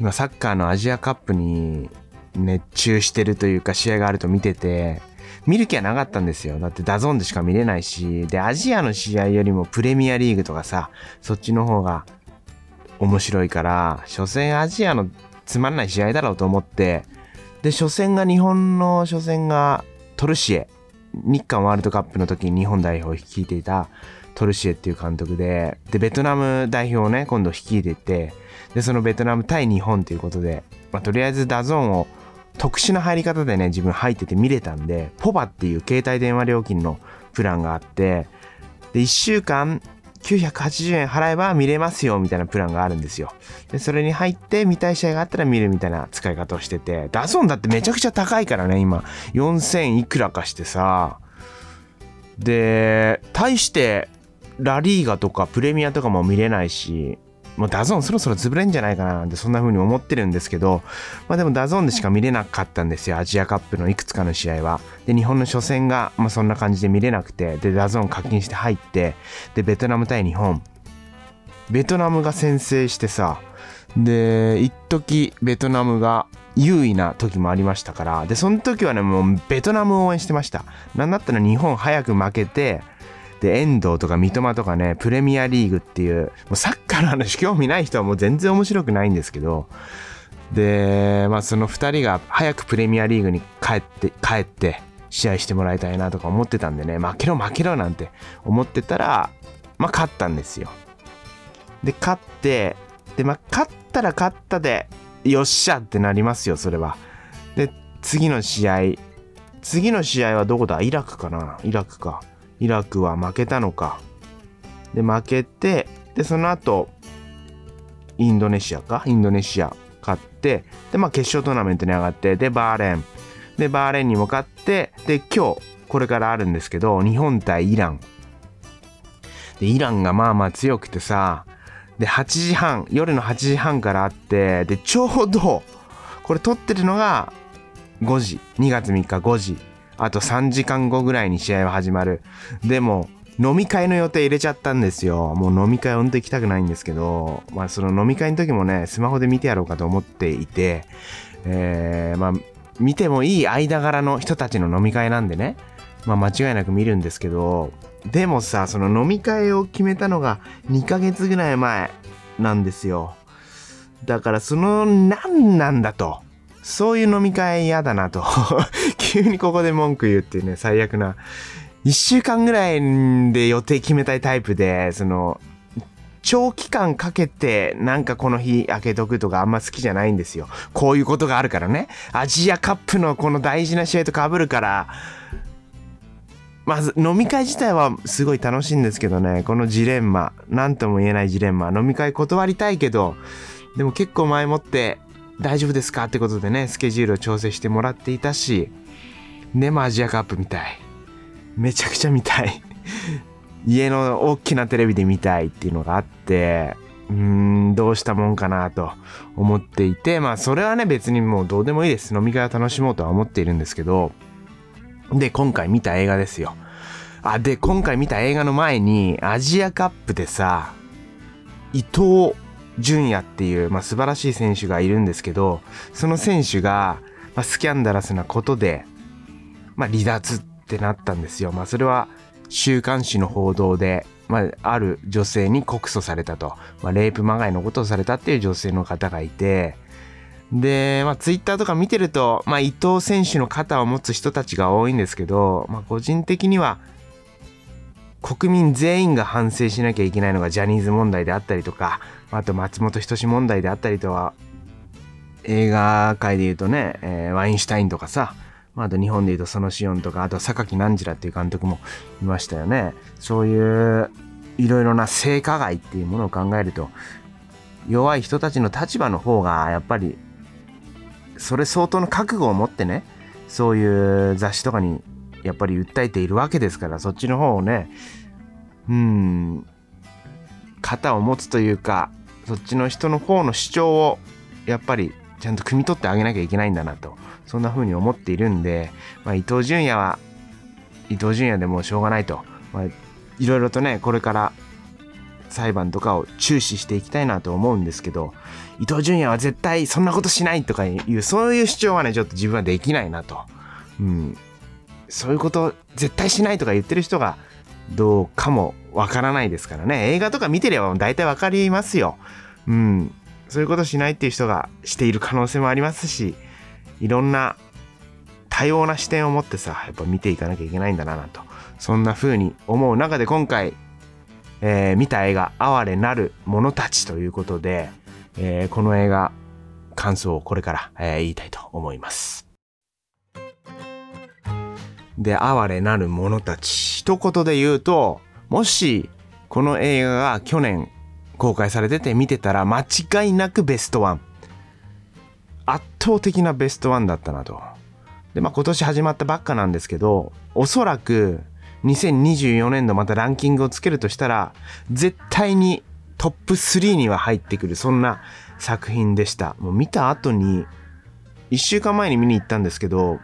今サッカーのアジアカップに熱中してるというか試合があると見てて、見る気はなかったんですよ。だって DAZN でしか見れないし、で、アジアの試合よりもプレミアリーグとかさ、そっちの方が面白いから、所詮アジアのつまんない試合だろうと思って、で、初戦が日本の初戦がトルシエ。日韓ワールドカップの時に日本代表を率いていたトルシエっていう監督で、で、ベトナム代表をね、今度率いてて、で、そのベトナム対日本ということで、まあ、とりあえず DAZN を特殊な入り方でね、自分入ってて見れたんで、 povo っていう携帯電話料金のプランがあって、で、1週間980円払えば見れますよみたいなプランがあるんですよ。で、それに入って見たい試合があったら見るみたいな使い方をしてて、 DAZN だってめちゃくちゃ高いからね、今。4000いくらかしてさ。で、対して、ラリーガとかプレミアとかも見れないし、もう DAZN そろそろ潰れんじゃないかななんてそんな風に思ってるんですけど、まあでも DAZN でしか見れなかったんですよ。アジアカップのいくつかの試合は。で、日本の初戦が、まあそんな感じで見れなくて、で、 DAZN 課金して入って、で、ベトナム対日本。ベトナムが先制してさ、で、一時ベトナムが優位な時もありましたから、で、その時はね、もうベトナムを応援してました。なんだったら日本早く負けて、で、遠藤とか三笘とかね、プレミアリーグっていう、もうサッカーの話興味ない人はもう全然面白くないんですけど、で、まあその2人が早くプレミアリーグに帰って、帰って試合してもらいたいなとか思ってたんでね、負けろ負けろなんて思ってたら、まあ勝ったんですよ。で、勝って、で、まあ勝ったら勝ったで、よっしゃってなりますよ、それは。で、次の試合、次の試合はどこだ？イラクかな？イラクか。イラクは負けたのか。で、負けて、で、その後、インドネシアか？インドネシア勝って、で、まあ決勝トーナメントに上がって、で、バーレーン。で、バーレーンに向かって、で、今日、これからあるんですけど、日本対イラン。で、イランがまあまあ強くてさ、で、8時半、夜の8時半からあって、で、ちょうど、これ撮ってるのが5時、2月3日5時あと3時間後ぐらいに試合は始まる。でも、飲み会の予定入れちゃったんですよ。もう飲み会ほんと行きたくないんですけど、まあその飲み会の時もね、スマホで見てやろうかと思っていて、えー、まあ見てもいい間柄の人たちの飲み会なんでね、まあ間違いなく見るんですけど、でもさ、その飲み会を決めたのが2ヶ月ぐらい前なんですよ。だからその何なんだと。そういう飲み会嫌だなと急にここで文句言うっていうね、最悪な。一週間ぐらいで予定決めたいタイプで、その、長期間かけてなんかこの日開けとくとかあんま好きじゃないんですよ。こういうことがあるからね。アジアカップのこの大事な試合と被るから、まず飲み会自体はすごい楽しいんですけどね、このジレンマ、なんとも言えないジレンマ、飲み会断りたいけど、でも結構前もって大丈夫ですかってことでね、スケジュールを調整してもらっていたし、でもアジアカップ見たい。めちゃくちゃ見たい。家の大きなテレビで見たいっていうのがあって、うーん、どうしたもんかなと思っていて、まあそれはね別にもうどうでもいいです。飲み会を楽しもうとは思っているんですけど、で、今回見た映画ですよ。あ、で、今回見た映画の前に、アジアカップでさ、伊藤純也っていう、まあ、素晴らしい選手がいるんですけど、その選手が、まあ、スキャンダラスなことで、まあ、離脱ってなったんですよ。まあ、それは週刊誌の報道で、まあ、ある女性に告訴されたと。まあ、レイプまがいのことをされたっていう女性の方がいて、で、まあ、ツイッターとか見てると、まあ、伊藤選手の肩を持つ人たちが多いんですけど、まあ、個人的には、国民全員が反省しなきゃいけないのがジャニーズ問題であったりとか、あと松本人志問題であったりとは、映画界で言うとね、えー、ワインシュタインとかさ、まあ、あと日本で言うとそのシオンとか、あと榊汝らっていう監督もいましたよね。そういういろいろな性加害っていうものを考えると、弱い人たちの立場の方がやっぱり、それ相当の覚悟を持ってね、そういう雑誌とかにやっぱり訴えているわけですから、そっちの方をね、うん、肩を持つというか、そっちの人の方の主張をやっぱりちゃんと汲み取ってあげなきゃいけないんだなとそんな風に思っているんで、まあ、伊東純也は伊東純也でもしょうがないと、まあ、いろいろとねこれから裁判とかを注視していきたいなと思うんですけど伊東純也は絶対そんなことしないとかいうそういう主張はねちょっと自分はできないなと、うん、そういうこと絶対しないとか言ってる人がどうかもわからないですからね。映画とか見てれば大体わかりますよ、うん、そういうことしないっていう人がしている可能性もありますしいろんな多様な視点を持ってさやっぱ見ていかなきゃいけないんだなとそんな風に思う中で今回、えー、見た映画「哀れなる者たち」ということで、えー、この映画感想をこれから、えー、言いたいと思います。で、哀れなる者たち。一言で言うと、もし、この映画が去年公開されてて見てたら間違いなくベストワン。圧倒的なベストワンだったなと。で、まあ今年始まったばっかなんですけど、おそらく2024年度またランキングをつけるとしたら、絶対にトップ3には入ってくる、そんな作品でした。もう見た後に、1週間前に見に行ったんですけど、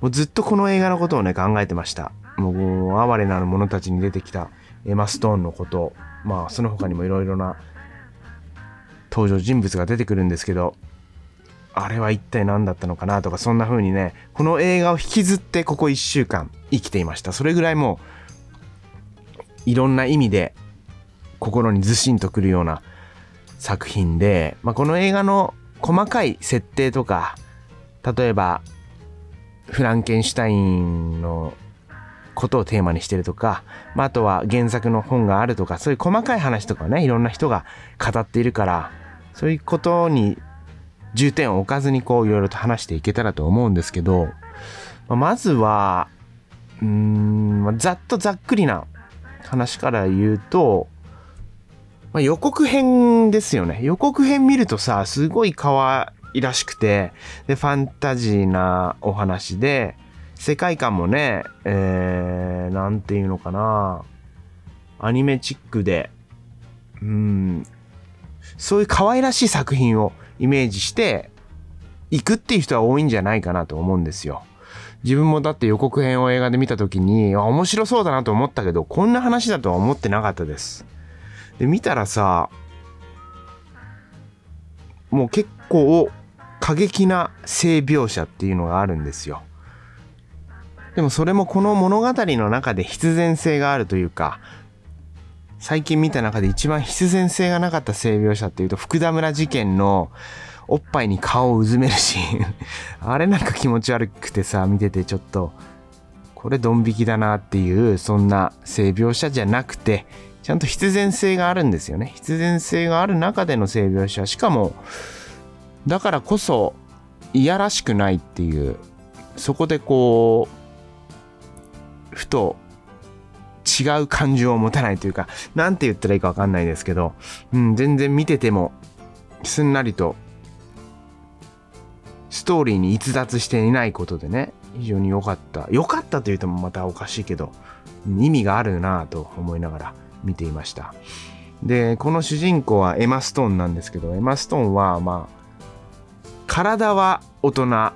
もうずっとこの映画のことをね、考えてました。もう、哀れなる者たちに出てきたエマ・ストーンのこと、まあ、その他にもいろいろな登場人物が出てくるんですけど、あれは一体何だったのかなとか、そんな風にね、この映画を引きずってここ1週間生きていました。それぐらいもう、いろんな意味で心にずしんとくるような作品で、まあ、この映画の細かい設定とか、例えば、フランケンシュタインのことをテーマにしてるとか、まあ、あとは原作の本があるとか、そういう細かい話とかね、いろんな人が語っているから、そういうことに重点を置かずにこういろいろと話していけたらと思うんですけど、まあ、まずは、うーん、ざっとざっくりな話から言うと、まあ、予告編ですよね。予告編見るとさ、すごい可愛らしくて、で、ファンタジーなお話で、世界観もね、えー、なんていうのかな、アニメチックで、うん、そういう可愛らしい作品をイメージして行くっていう人は多いんじゃないかなと思うんですよ。自分もだって予告編を映画で見た時に、面白そうだなと思ったけど、こんな話だとは思ってなかったです。で、見たらさ、もう結構過激な性描写っていうのがあるんですよ。でもそれもこの物語の中で必然性があるというか、最近見た中で一番必然性がなかった性描写っていうと、福田村事件のおっぱいに顔をうずめるシーン あれなんか気持ち悪くてさ、見ててちょっと、これドン引きだなっていう、そんな性描写じゃなくて、ちゃんと必然性があるんですよね。必然性がある中での性描写。しかも、だからこそ、いやらしくないっていう、そこでこう、ふと違う感情を持たないというか、なんて言ったらいいかわかんないですけど、うん、全然見てても、すんなりと、ストーリーに逸脱していないことでね、非常に良かった。良かったと言うともまたおかしいけど、意味があるなぁと思いながら見ていました。で、この主人公はエマ・ストーンなんですけど、エマ・ストーンは、まあ、体は大人、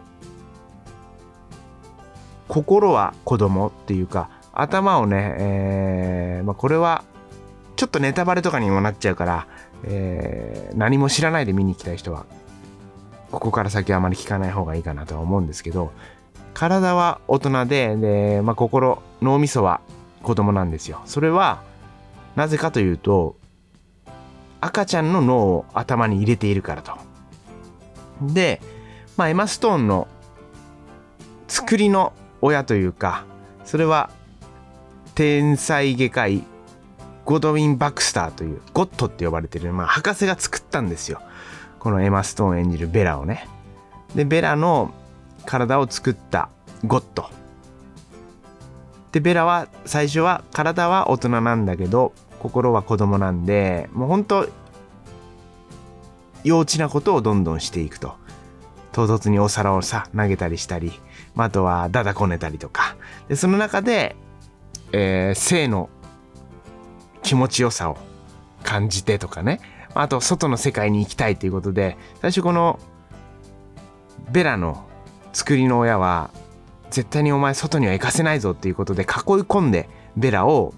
心は子供っていうか、頭をね、えー、まあ、これはちょっとネタバレとかにもなっちゃうから、えー、何も知らないで見に行きたい人はここから先はあまり聞かない方がいいかなとは思うんですけど体は大人でで、まあ、心脳みそは子供なんですよ。それはなぜかというと赤ちゃんの脳を頭に入れているからと。で、まあ、エマ・ストーンの作りの親というかそれは天才外科医ゴドウィン・バクスターというゴッドって呼ばれてる、まあ、博士が作ったんですよ。このエマ・ストーン演じるベラをね。でベラの体を作ったゴッドでベラは最初は体は大人なんだけど心は子供なんでもうほんと幼稚なことをどんどんしていくと。唐突にお皿をさ投げたりしたり、まあ、あとはダダこねたりとかでその中でえー、性の気持ちよさを感じてとかねあと外の世界に行きたいということで最初このベラの作りの親は絶対にお前外には行かせないぞっていうことで囲い込んでベラを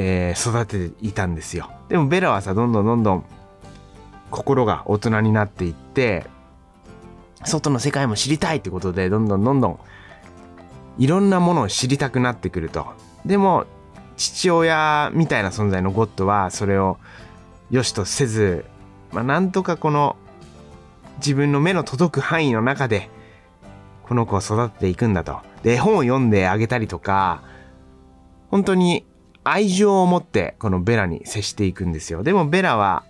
えー、育てていたんですよ。でもベラはさ、どんどんどんどん心が大人になっていって、外の世界も知りたいってことで、どんどんどんどんいろんなものを知りたくなってくると。でも、父親みたいな存在のゴッドはそれを良しとせず、まあ、なんとかこの自分の目の届く範囲の中でこの子を育てていくんだと。で、絵本を読んであげたりとか、本当に愛情を持ってこのベラに接していくんですよ。でもベラは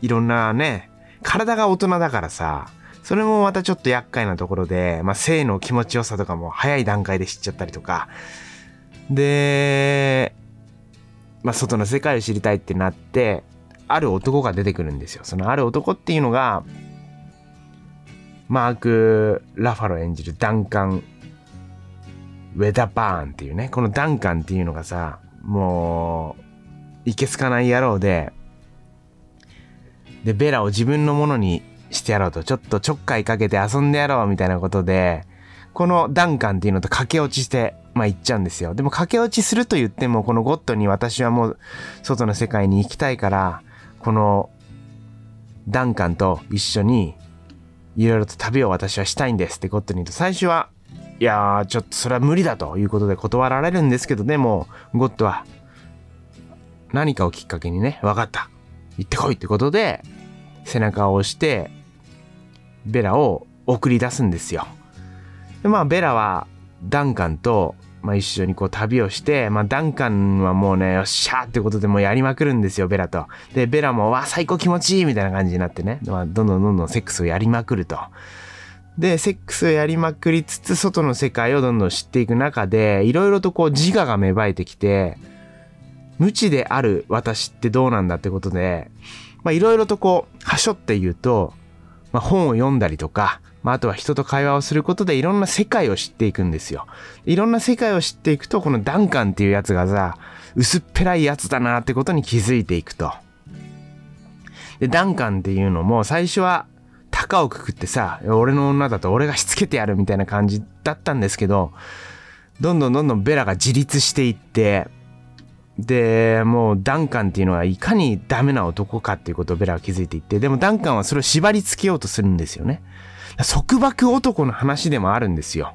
いろんなね、体が大人だからさ、それもまたちょっと厄介なところで、まあ、性の気持ちよさとかも早い段階で知っちゃったりとか、で、まあ、外の世界を知りたいってなって、ある男が出てくるんですよ。そのある男っていうのが、マーク・ラファロ演じるダンカン・ウェダバーンっていうね、このダンカンっていうのがさ、もう、いけすかない野郎で、で、ベラを自分のものにしてやろうと、ちょっとちょっかいかけて遊んでやろうみたいなことで、このダンカンっていうのと駆け落ちして、まあ行っちゃうんですよ。でも駆け落ちすると言っても、このゴッドに私はもう外の世界に行きたいから、このダンカンと一緒にいろいろと旅を私はしたいんですってゴッドに言うと、最初は、いやー、ちょっとそれは無理だということで断られるんですけど、でも、ゴッドは、何かをきっかけにね、分かった。行ってこいってことで、背中を押して、ベラを送り出すんですよ。でまあ、ベラはダンカンと、まあ、一緒にこう旅をして、まあ、ダンカンはもうね、よっしゃーってことでもうやりまくるんですよ、ベラと。で、ベラも、わ、最高気持ちいいみたいな感じになってね、まあ、どんどんどんどんセックスをやりまくると。で、セックスをやりまくりつつ、外の世界をどんどん知っていく中で、いろいろとこう自我が芽生えてきて、無知である私ってどうなんだってことで、いろいろとこう、はしょって言うと、まあ本を読んだりとか、まああとは人と会話をすることでいろんな世界を知っていくんですよ。いろんな世界を知っていくと、このダンカンっていうやつがさ、薄っぺらいやつだなってことに気づいていくと。で、ダンカンっていうのも最初は高をくくってさ、俺の女だと俺がしつけてやるみたいな感じだったんですけど、どんどんどんどんベラが自立していって、で、もうダンカンっていうのはいかにダメな男かっていうことをベラは気づいていって、でもダンカンはそれを縛り付けようとするんですよね。束縛男の話でもあるんですよ。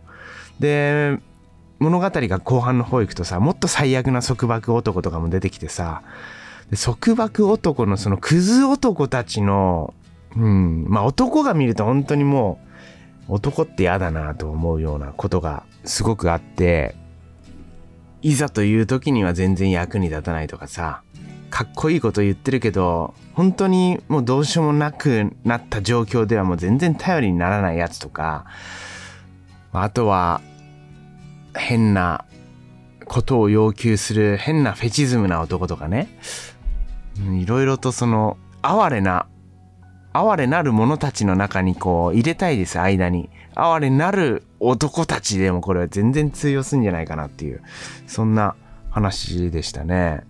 で、物語が後半の方行くとさ、もっと最悪な束縛男とかも出てきてさ、束縛男のそのクズ男たちの、うん、まあ男が見ると本当にもう男って嫌だなと思うようなことがすごくあって、いざという時には全然役に立たないとかさ、かっこいいこと言ってるけど、本当にもうどうしようもなくなった状況ではもう全然頼りにならないやつとか、あとは、変なことを要求する変なフェチズムな男とかね、いろいろとその、哀れな、哀れなる者たちの中にこう入れたいです、間に。哀れなる男たちでもこれは全然通用するんじゃないかなっていう、そんな話でしたね。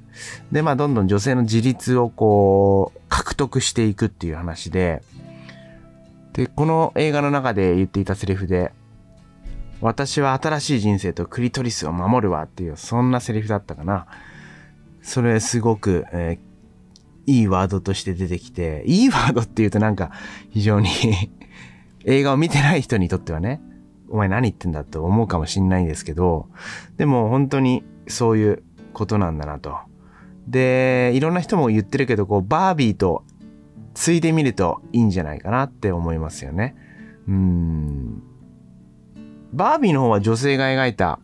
で、まあ、どんどん女性の自立をこう、獲得していくっていう話で、で、この映画の中で言っていたセリフで、私は新しい人生とクリトリスを守るわっていう、そんなセリフだったかな。それすごく、えー、いいワードとして出てきて、いいワードって言うとなんか非常に 映画を見てない人にとってはね、お前何言ってんだと思うかもしんないんですけど、でも本当にそういうことなんだなと。で、いろんな人も言ってるけど、こう、バービーとついでみるといいんじゃないかなって思いますよね。うん。バービーの方は女性が描いた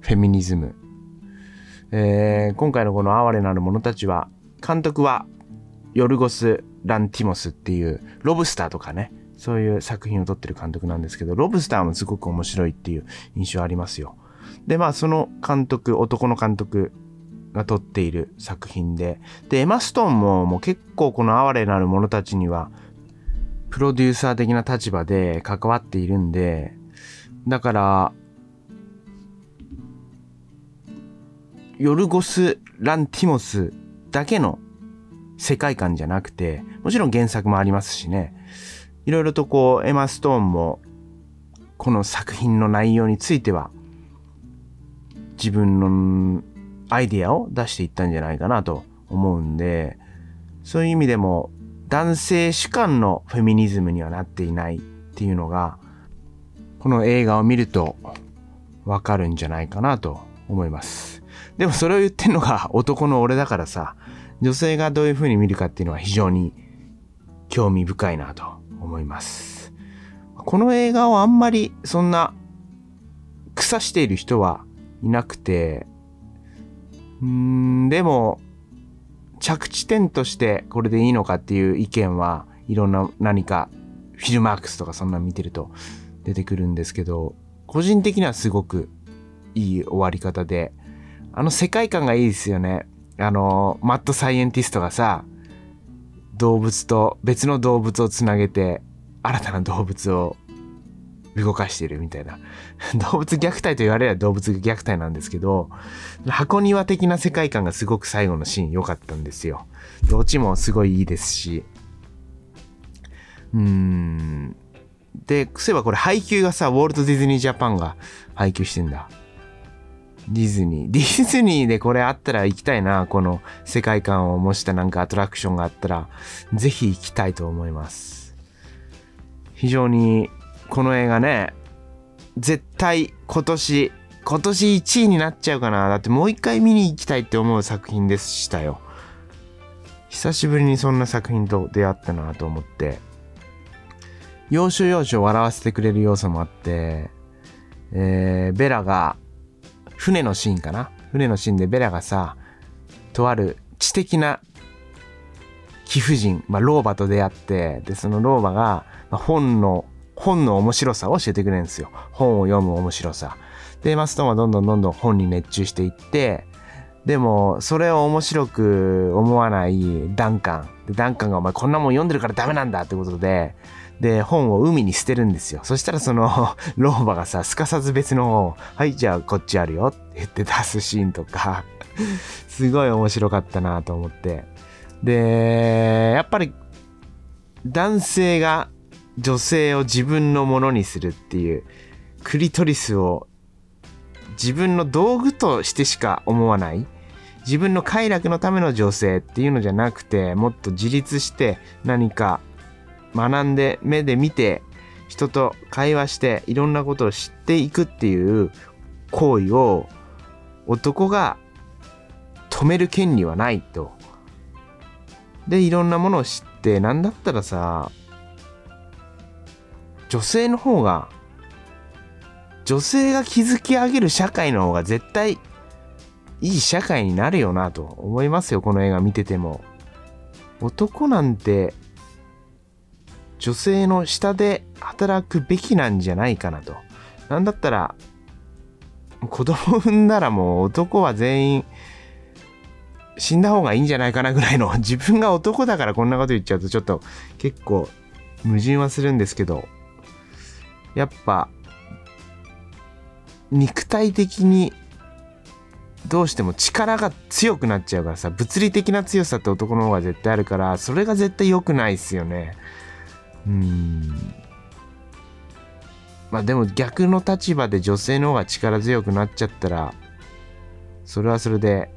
フェミニズム。えー、今回のこの哀れなる者たちは、監督はヨルゴス・ランティモスっていうロブスターとかね、そういう作品を撮ってる監督なんですけど、ロブスターもすごく面白いっていう印象ありますよ。で、まあその監督、男の監督が撮っている作品で、で、エマ・ストーンももう結構この哀れなる者たちには、プロデューサー的な立場で関わっているんで、だから、ヨルゴス・ランティモスだけの世界観じゃなくて、もちろん原作もありますしね、いろいろとこう、エマ・ストーンも、この作品の内容については、自分のアイディアを出していったんじゃないかなと思うんで、そういう意味でも男性主観のフェミニズムにはなっていないっていうのが、この映画を見るとわかるんじゃないかなと思います。でもそれを言ってんのが男の俺だからさ、女性がどういう風に見るかっていうのは非常に興味深いなと思います。この映画をあんまりそんな腐している人はいなくて、うん、でも着地点としてこれでいいのかっていう意見はいろんな何かフィルマークスとかそんな見てると出てくるんですけど、個人的にはすごくいい終わり方で、あの世界観がいいですよね。あの、マッドサイエンティストがさ、動物と別の動物をつなげて、新たな動物を動かしてるみたいな。動物虐待と言われれば動物虐待なんですけど、箱庭的な世界観がすごく最後のシーン良かったんですよ。どっちもすごいいいですし。うーん。で、そういえばこれ配給がさ、ウォルト・ディズニー・ジャパンが配給してんだ。ディズニー。ディズニーでこれあったら行きたいな。この世界観を模したなんかアトラクションがあったら、ぜひ行きたいと思います。非常に、この映画ね、絶対今年、今年1位になっちゃうかな。だってもう一回見に行きたいって思う作品でしたよ。久しぶりにそんな作品と出会ったなと思って、要所要所笑わせてくれる要素もあって、えー、ベラが船のシーンかな？船のシーンでベラがさ、とある知的な貴婦人、まあ、老婆と出会って、で、その老婆が、本の、本の面白さを教えてくれるんですよ。本を読む面白さ。で、マストンはどんどんどんどん本に熱中していって、でも、それを面白く思わないダンカン。で、ダンカンがお前こんなもん読んでるからダメなんだってことで、で、本を海に捨てるんですよ。そしたらその 老婆がさ、すかさず別の本を、はい、じゃあこっちあるよって言って出すシーンとか すごい面白かったなと思って。で、やっぱり、男性が女性を自分のものにするっていう、クリトリスを自分の道具としてしか思わない。自分の快楽のための女性っていうのじゃなくて、もっと自立して何か学んで目で見て人と会話していろんなことを知っていくっていう行為を男が止める権利はないと。で、いろんなものを知って、なんだったらさ、女性の方が、女性が築き上げる社会の方が絶対いい社会になるよなと思いますよ、この映画見てても。男なんて女性の下で働くべきなんじゃないかなと。なんだったら、子供産んだらもう男は全員死んだ方がいいんじゃないかなぐらいの 自分が男だからこんなこと言っちゃうとちょっと結構矛盾はするんですけどやっぱ肉体的にどうしても力が強くなっちゃうからさ物理的な強さって男の方が絶対あるからそれが絶対良くないっすよねうん。まあでも逆の立場で女性の方が力強くなっちゃったらそれはそれで、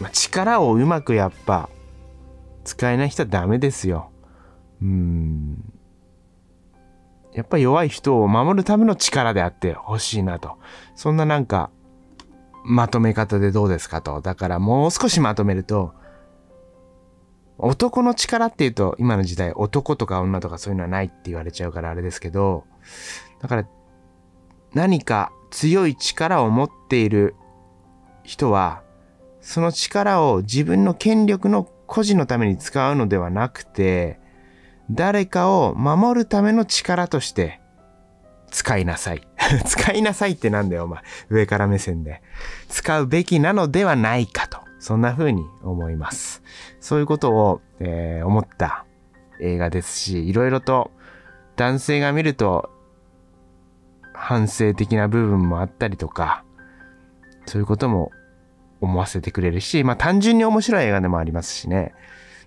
まあ、力をうまくやっぱ使えない人はダメですよ。うん。やっぱ弱い人を守るための力であってほしいなと。そんななんかまとめ方でどうですかと。だからもう少しまとめると男の力っていうと、今の時代男とか女とかそういうのはないって言われちゃうからあれですけど、だから何か強い力を持っている人は、その力を自分の権力の個人のために使うのではなくて、誰かを守るための力として使いなさい。使いなさいってなんだよ、お前。上から目線で。使うべきなのではないかと。そんな風に思います。そういうことを、えー、思った映画ですし、いろいろと男性が見ると反省的な部分もあったりとか、そういうことも思わせてくれるし、まあ単純に面白い映画でもありますしね。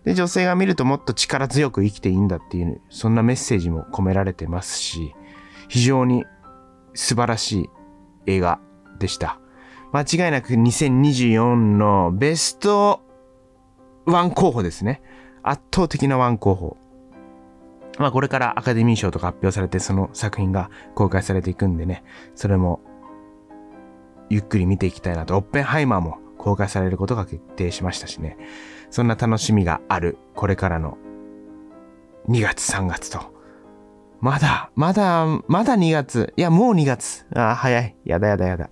で、女性が見るともっと力強く生きていいんだっていう、そんなメッセージも込められてますし、非常に素晴らしい映画でした。間違いなく2024のベストワン候補ですね。圧倒的なワン候補。まあこれからアカデミー賞とか発表されてその作品が公開されていくんでね、それもゆっくり見ていきたいなと。オッペンハイマーも公開されることが決定しましたしね。そんな楽しみがあるこれからの2月3月と。まだ、まだ、まだ2月。いや、もう2月。あ、早い。やだやだやだ。